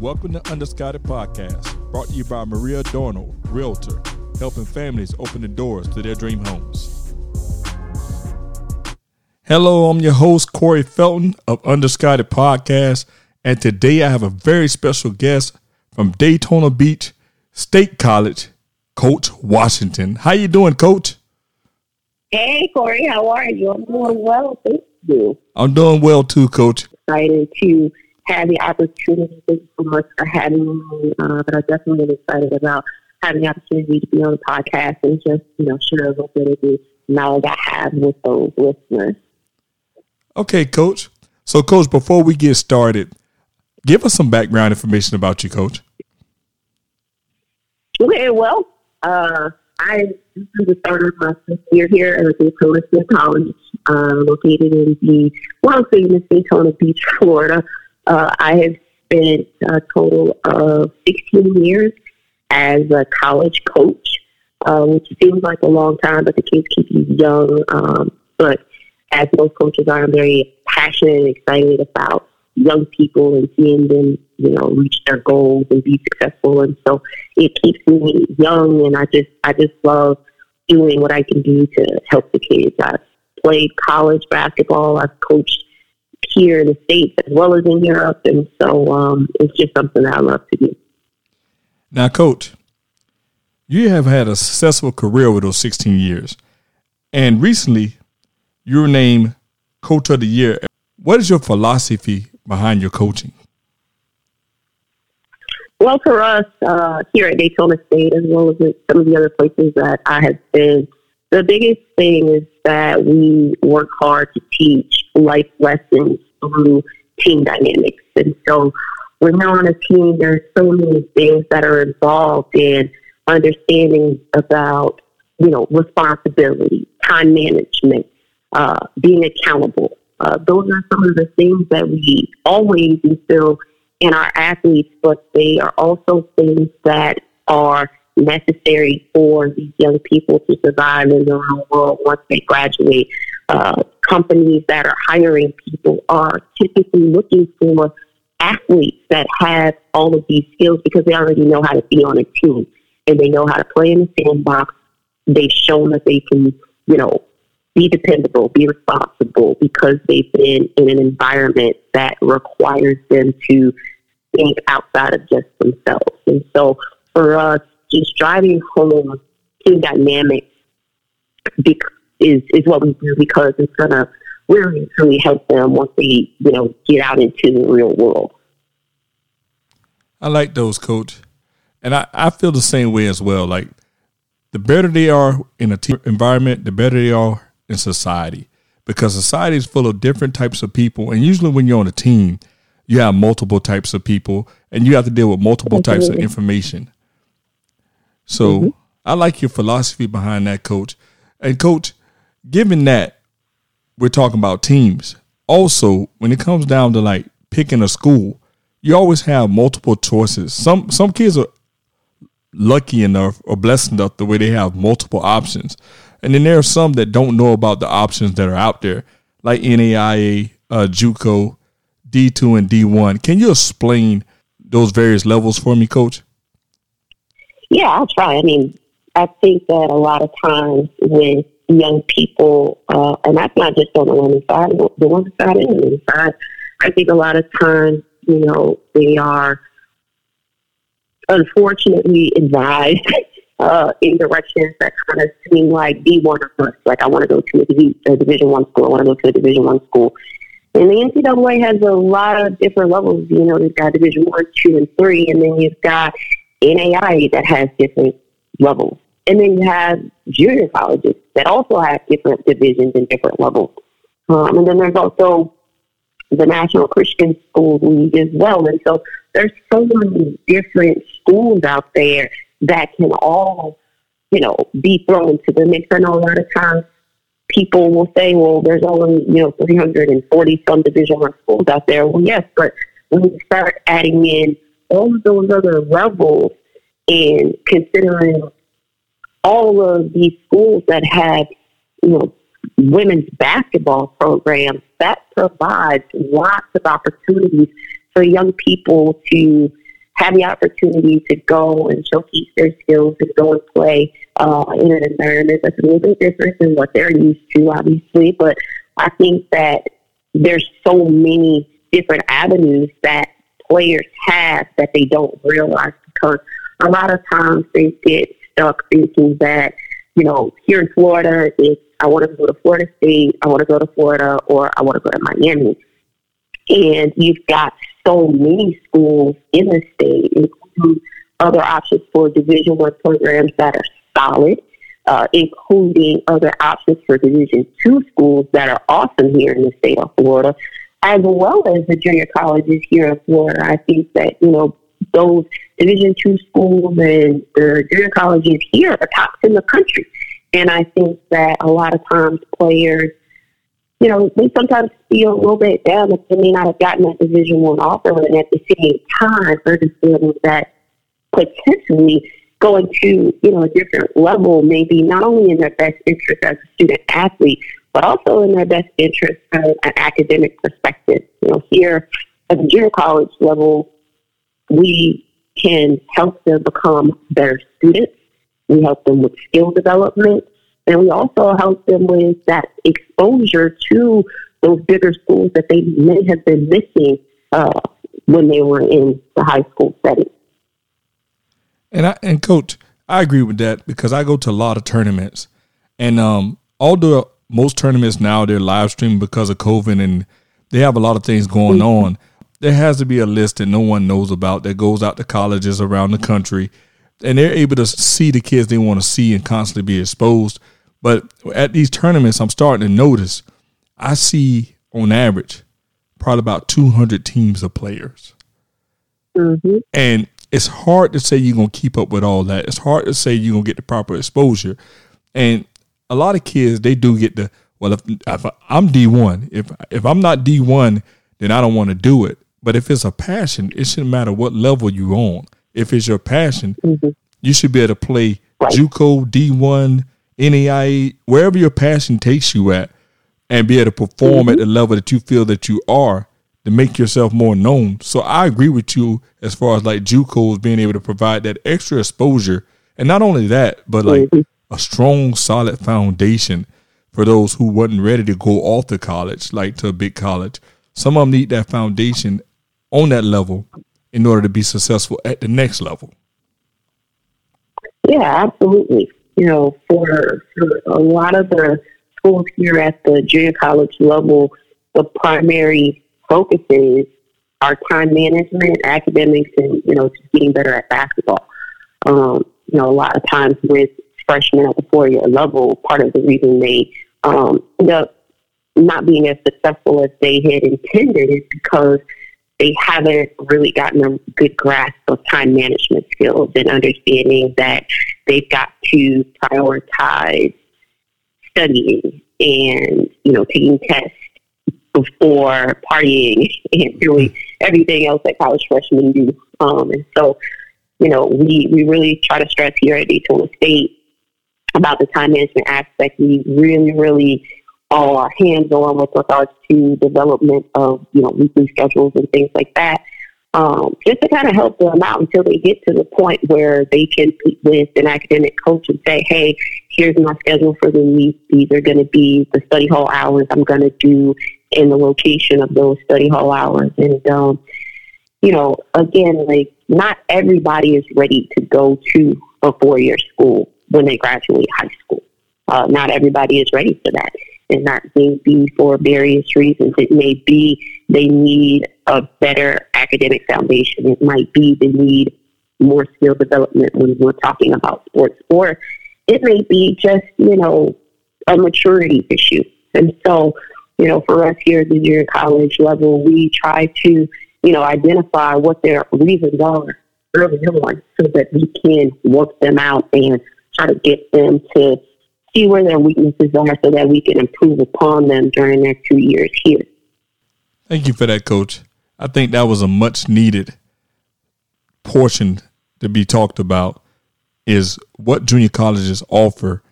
Welcome to Underscouted Podcast, brought to you by Maria Adorno, Realtor, helping families open the doors to their dream homes. Hello, I'm your host, Corey Felton of Underscouted Podcast, and today I have a very special guest from Daytona Beach State College, Coach Washington. How you doing, Coach? Hey, Corey, how are you? I'm doing well, thank you. I'm doing well too, Coach. Excited to have the opportunity. Thank you so much for having me. Uh, but I'm definitely am excited about having the opportunity to be on the podcast and just, you know, share a little bit of the knowledge I have with those listeners. Okay, Coach. So, Coach, before we get started, give us some background information about you, Coach. Okay, well, uh, I recently started my fifth year here at Daytona State College, uh, located in the world famous Daytona Beach, Florida. Uh, I have spent a total of 16 years as a college coach, uh, which seems like a long time, but the kids keep you young. Um, but as most coaches are, I'm very passionate and excited about young people and seeing them, you know, reach their goals and be successful. And so it keeps me young, and I just, I just love doing what I can do to help the kids. I've played college basketball. I've coached here in the States as well as in Europe. And so um, it's just something that I love to do. Now, Coach, you have had a successful career with those 16 years. And recently, you were named Coach of the Year. What is your philosophy behind your coaching? Well, for us uh, here at Daytona State, as well as some of the other places that I have been, the biggest thing is that we work hard to teach life lessons through team dynamics. And so when you're on a team, there's so many things that are involved in understanding about, you know, responsibility, time management, uh, being accountable. Uh, those are some of the things that we always instill in our athletes, but they are also things that are necessary for these young people to survive in the real world once they graduate. Uh, companies that are hiring people are typically looking for athletes that have all of these skills because they already know how to be on a team and they know how to play in the sandbox. They've shown that they can, you know, be dependable, be responsible because they've been in an environment that requires them to think outside of just themselves. And so for us, just driving home team dynamics is, is what we do because it's going to really truly help them once they, you know, get out into the real world. I like those, coach. And I, I feel the same way as well. Like the better they are in a team environment, the better they are in society. Because society is full of different types of people. And usually when you're on a team, you have multiple types of people and you have to deal with multiple types of information. So mm-hmm. I like your philosophy behind that, coach. And coach, given that we're talking about teams, also when it comes down to like picking a school, you always have multiple choices. Some some kids are lucky enough or blessed enough the way they have multiple options. And then there are some that don't know about the options that are out there, like NAIA, uh, JUCO, D2, and D1. Can you explain those various levels for me, Coach? Yeah, I'll try. I mean, I think that a lot of times with young people, uh, and that's not just on the women's side, the women's side and the men's side, I think a lot of times, you know, they are unfortunately advised uh, in directions that kind of seem like D1 or bust. Like I want to go to a, a Division One school. I want to go to a Division One school. And the NCAA has a lot of different levels. You know, they've got Division One, Two, and Three, and then you've got NAI that has different levels. And then you have junior colleges that also have different divisions and different levels. Um, and then there's also the National Christian School League as well. And so there's so many different schools out there that can all, you know, be thrown into the mix. I know a lot of times people will say, well, there's only, you know, 340 some Division One schools out there. Well, yes, but when you start adding in all of those other levels and considering all of these schools that have, you know, women's basketball programs, that provides lots of opportunities for young people to have the opportunity to go and showcase their skills and go and play uh, in an environment that's a little bit different than what they're used to, obviously. But I think that there's so many different avenues that players have that they don't realize because a lot of times they get stuck thinking that, you know, here in Florida, it's I want to go to Florida State, I want to go to Florida, or I want to go to Miami. And you've got so many schools in the state, including other options for Division One programs that are solid, uh, including other options for Division Two schools that are awesome here in the state of Florida, as well as the junior colleges here in Florida. I think that you know those Division Two schools and the junior colleges here are tops in the country, and I think that a lot of times players you know, they sometimes feel a little bit down that they may not have gotten that Division One offer, and at the same time, understanding that potentially going to you know a different level may be not only in their best interest as a student athlete, but also in their best interest from an academic perspective. You know, here at the junior college level, we can help them become better students. We help them with skill development. And we also help them with that exposure to those bigger schools that they may have been missing uh, when they were in the high school setting. And I and coach, I agree with that because I go to a lot of tournaments, and um, although most tournaments now they're live streaming because of COVID and they have a lot of things going mm-hmm. on. There has to be a list that no one knows about that goes out to colleges around the country, and they're able to see the kids they want to see and constantly be exposed but at these tournaments, I'm starting to notice I see on average probably about 200 teams of players. Mm-hmm. And it's hard to say you're going to keep up with all that. It's hard to say you're going to get the proper exposure. And a lot of kids, they do get the, well, if, if I'm D1, if, if I'm not D1, then I don't want to do it. But if it's a passion, it shouldn't matter what level you're on. If it's your passion, mm-hmm. you should be able to play right. JUCO, D1, NAIA, wherever your passion takes you at, and be able to perform mm-hmm. at the level that you feel that you are to make yourself more known. So I agree with you as far as like JUCOs being able to provide that extra exposure, and not only that, but like mm-hmm. a strong, solid foundation for those who wasn't ready to go off to college, like to a big college. Some of them need that foundation on that level in order to be successful at the next level. Yeah, absolutely you know, for, for a lot of the schools here at the junior college level, the primary focuses are time management, academics, and, you know, just getting better at basketball. Um, you know, a lot of times with freshmen at the four-year level, part of the reason they um, end up not being as successful as they had intended is because they haven't really gotten a good grasp of time management skills and understanding that they've got to prioritize studying and, you know, taking tests before partying and doing everything else that college freshmen do. Um, and so, you know, we, we really try to stress here at Daytona State about the time management aspect. We really, really are hands-on with regards to development of, you know, weekly schedules and things like that. Um, just to kind of help them out until they get to the point where they can meet with an academic coach and say, hey, here's my schedule for the week. These are going to be the study hall hours I'm going to do in the location of those study hall hours. And, um, you know, again, like not everybody is ready to go to a four-year school when they graduate high school. Uh, not everybody is ready for that and that may be for various reasons. It may be they need a better academic foundation. It might be they need more skill development when we're talking about sports, or it may be just, you know, a maturity issue. And so, you know, for us here at the junior college level, we try to, you know, identify what their reasons are early on so that we can work them out and try to get them to see where their weaknesses are so that we can improve upon them during their two years here. Thank you for that, Coach. I think that was a much needed portion to be talked about is what junior colleges offer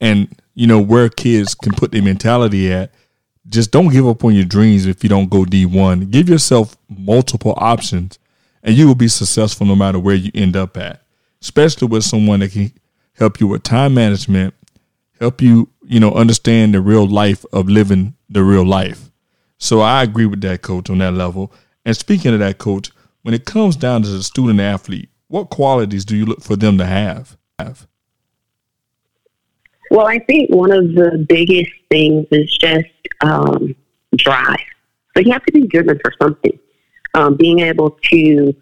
and you know where kids can put their mentality at just don't give up on your dreams if you don't go D1 give yourself multiple options and you will be successful no matter where you end up at. Especially with someone that can help you with time management, help you, you know, understand the real life of living the real life. So I agree with that coach on that level. And speaking of that coach, when it comes down to the student athlete, what qualities do you look for them to have? Well, I think one of the biggest things is just um, drive. So you have to be driven for something. Um, being able to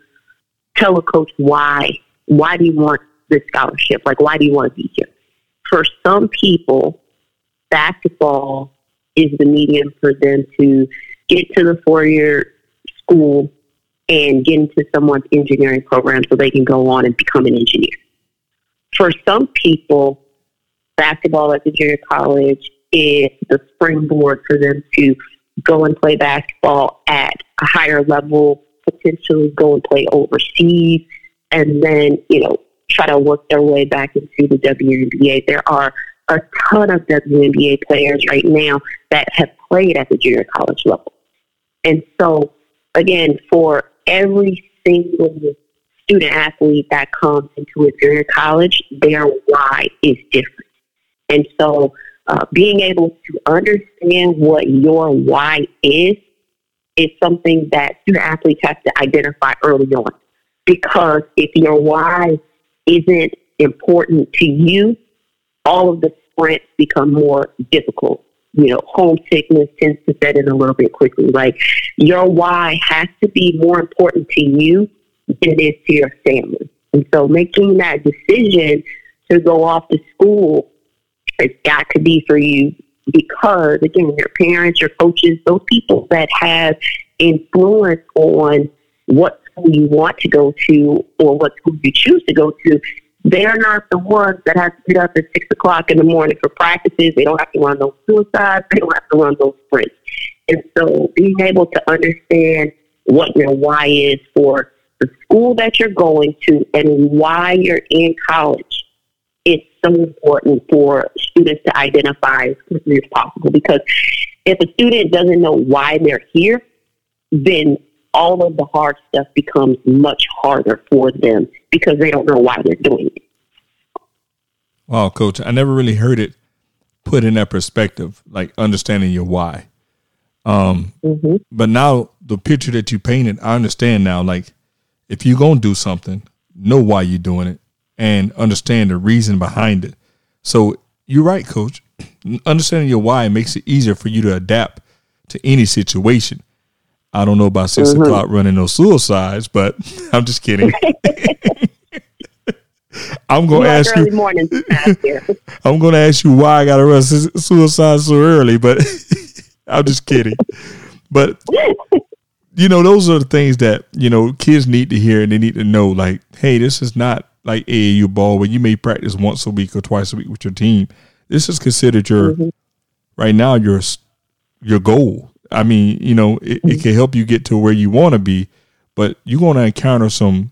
tell a coach why. Why do you want this scholarship? Like, why do you want to be here? For some people, basketball is the medium for them to get to the four year school and get into someone's engineering program so they can go on and become an engineer. For some people, basketball at the junior college is the springboard for them to go and play basketball at a higher level, potentially go and play overseas, and then, you know, try to work their way back into the WNBA. There are a ton of WNBA players right now that have played at the junior college level. And so, again, for every single student athlete that comes into a junior college, their why is different. And so, uh, being able to understand what your why is is something that student athletes have to identify early on. Because if your why isn't important to you, all of the sprints become more difficult. You know, homesickness tends to set in a little bit quickly. Like your why has to be more important to you than it is to your family. And so making that decision to go off to school has got to be for you because again, your parents, your coaches, those people that have influence on what school you want to go to or what school you choose to go to, they're not the ones that have to get up at six o'clock in the morning for practices. They don't have to run those suicides. They don't have to run those sprints. And so being able to understand what your why is for the school that you're going to and why you're in college is so important for students to identify as quickly as possible because if a student doesn't know why they're here, then all of the hard stuff becomes much harder for them because they don't know why they're doing it. Wow, coach, I never really heard it put in that perspective, like understanding your why. Um, mm-hmm. But now the picture that you painted, I understand now. Like, if you're gonna do something, know why you're doing it and understand the reason behind it. So you're right, coach. Understanding your why makes it easier for you to adapt to any situation. I don't know about 6 mm-hmm. o'clock running those suicides, but I'm just kidding. I'm gonna ask you. I'm gonna ask you why I gotta run suicide so early, but I'm just kidding. But you know, those are the things that you know kids need to hear, and they need to know. Like, hey, this is not like AAU ball where you may practice once a week or twice a week with your team. This is considered your mm-hmm. right now your your goal. I mean, you know, it, it can help you get to where you want to be, but you're going to encounter some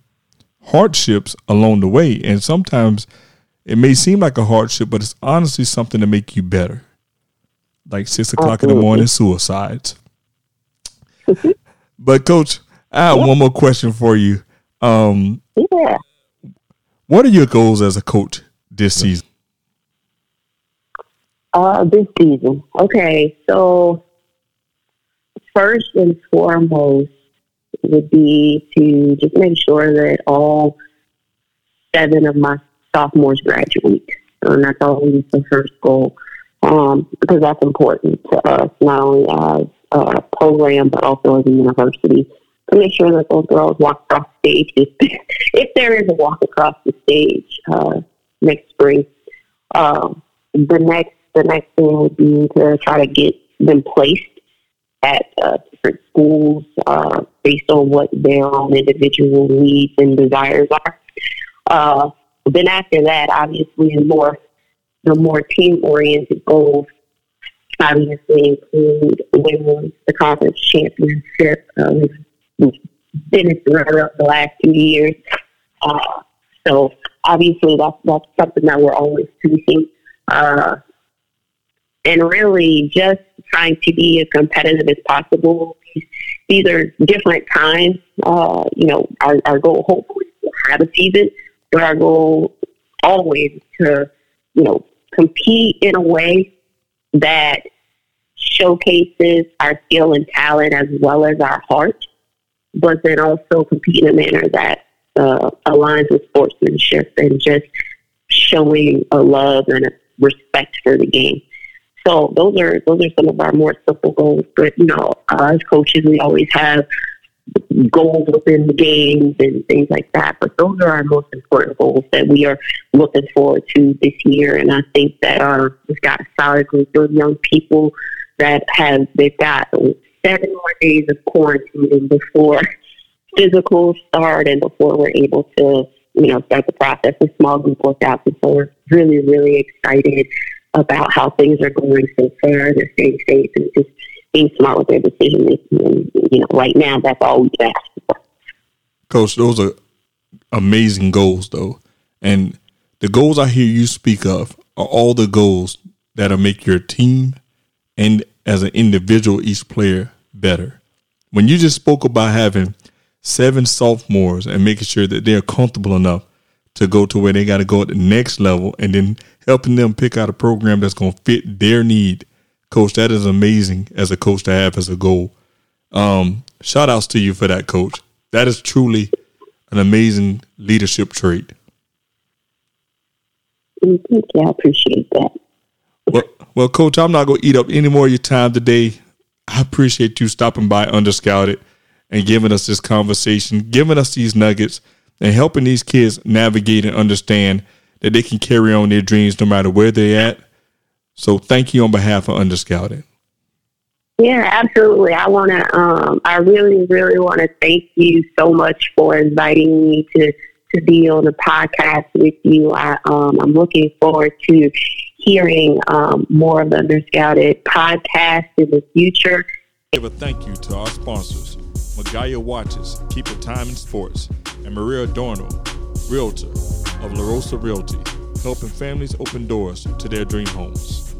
hardships along the way. And sometimes it may seem like a hardship, but it's honestly something to make you better. Like six o'clock Absolutely. in the morning suicides. but coach, I have yeah. one more question for you. Um, yeah. What are your goals as a coach this season? Uh, this season. Okay, so first and foremost would be to just make sure that all seven of my sophomores graduate. And that's always the first goal um, because that's important to us, not only as a program, but also as a university, to make sure that those girls walk across the stage if, if there is a walk across the stage uh, next spring. Um, the next the next thing would be to try to get them placed at uh, different schools uh, based on what their own individual needs and desires are. Uh, then after that, obviously, the more the more team oriented goals obviously include winning the conference championship. Uh, we've, been runner up the last two years, uh, so obviously that's that's something that we're always seeking. Uh, and really just trying to be as competitive as possible. These are different times. Uh, you know, our, our goal hopefully to have a season, but our goal always to, you know, compete in a way that showcases our skill and talent as well as our heart, but then also compete in a manner that uh, aligns with sportsmanship and just showing a love and a respect for the game. So those are those are some of our more simple goals. But you know, uh, as coaches, we always have goals within the games and things like that. But those are our most important goals that we are looking forward to this year. And I think that our we've got a solid group of young people that have they've got seven more days of quarantine before physical start and before we're able to you know start the process of small group workouts. And so we're really really excited about how things are going so far. They're staying safe and just being smart with their decision making. And you know, right now that's all we ask for. Coach, those are amazing goals, though, and the goals I hear you speak of are all the goals that'll make your team and as an individual, each player better. When you just spoke about having seven sophomores and making sure that they're comfortable enough to go to where they got to go at the next level and then helping them pick out a program that's going to fit their need. Coach, that is amazing as a coach to have as a goal. Um, shout outs to you for that, coach. That is truly an amazing leadership trait. Thank you. I appreciate that. Well, well, coach, I'm not going to eat up any more of your time today. I appreciate you stopping by Underscouted and giving us this conversation, giving us these nuggets, and helping these kids navigate and understand that they can carry on their dreams no matter where they're at. So thank you on behalf of Underscouted. Yeah, absolutely. I want to, um, I really, really want to thank you so much for inviting me to, to be on the podcast with you. I, um, I'm looking forward to hearing um, more of the Underscouted podcast in the future. Give a thank you to our sponsors. Magaya Watches, Keep It Time in Sports, and Maria Adorno, Realtor of La Rosa Realty, helping families open doors to their dream homes.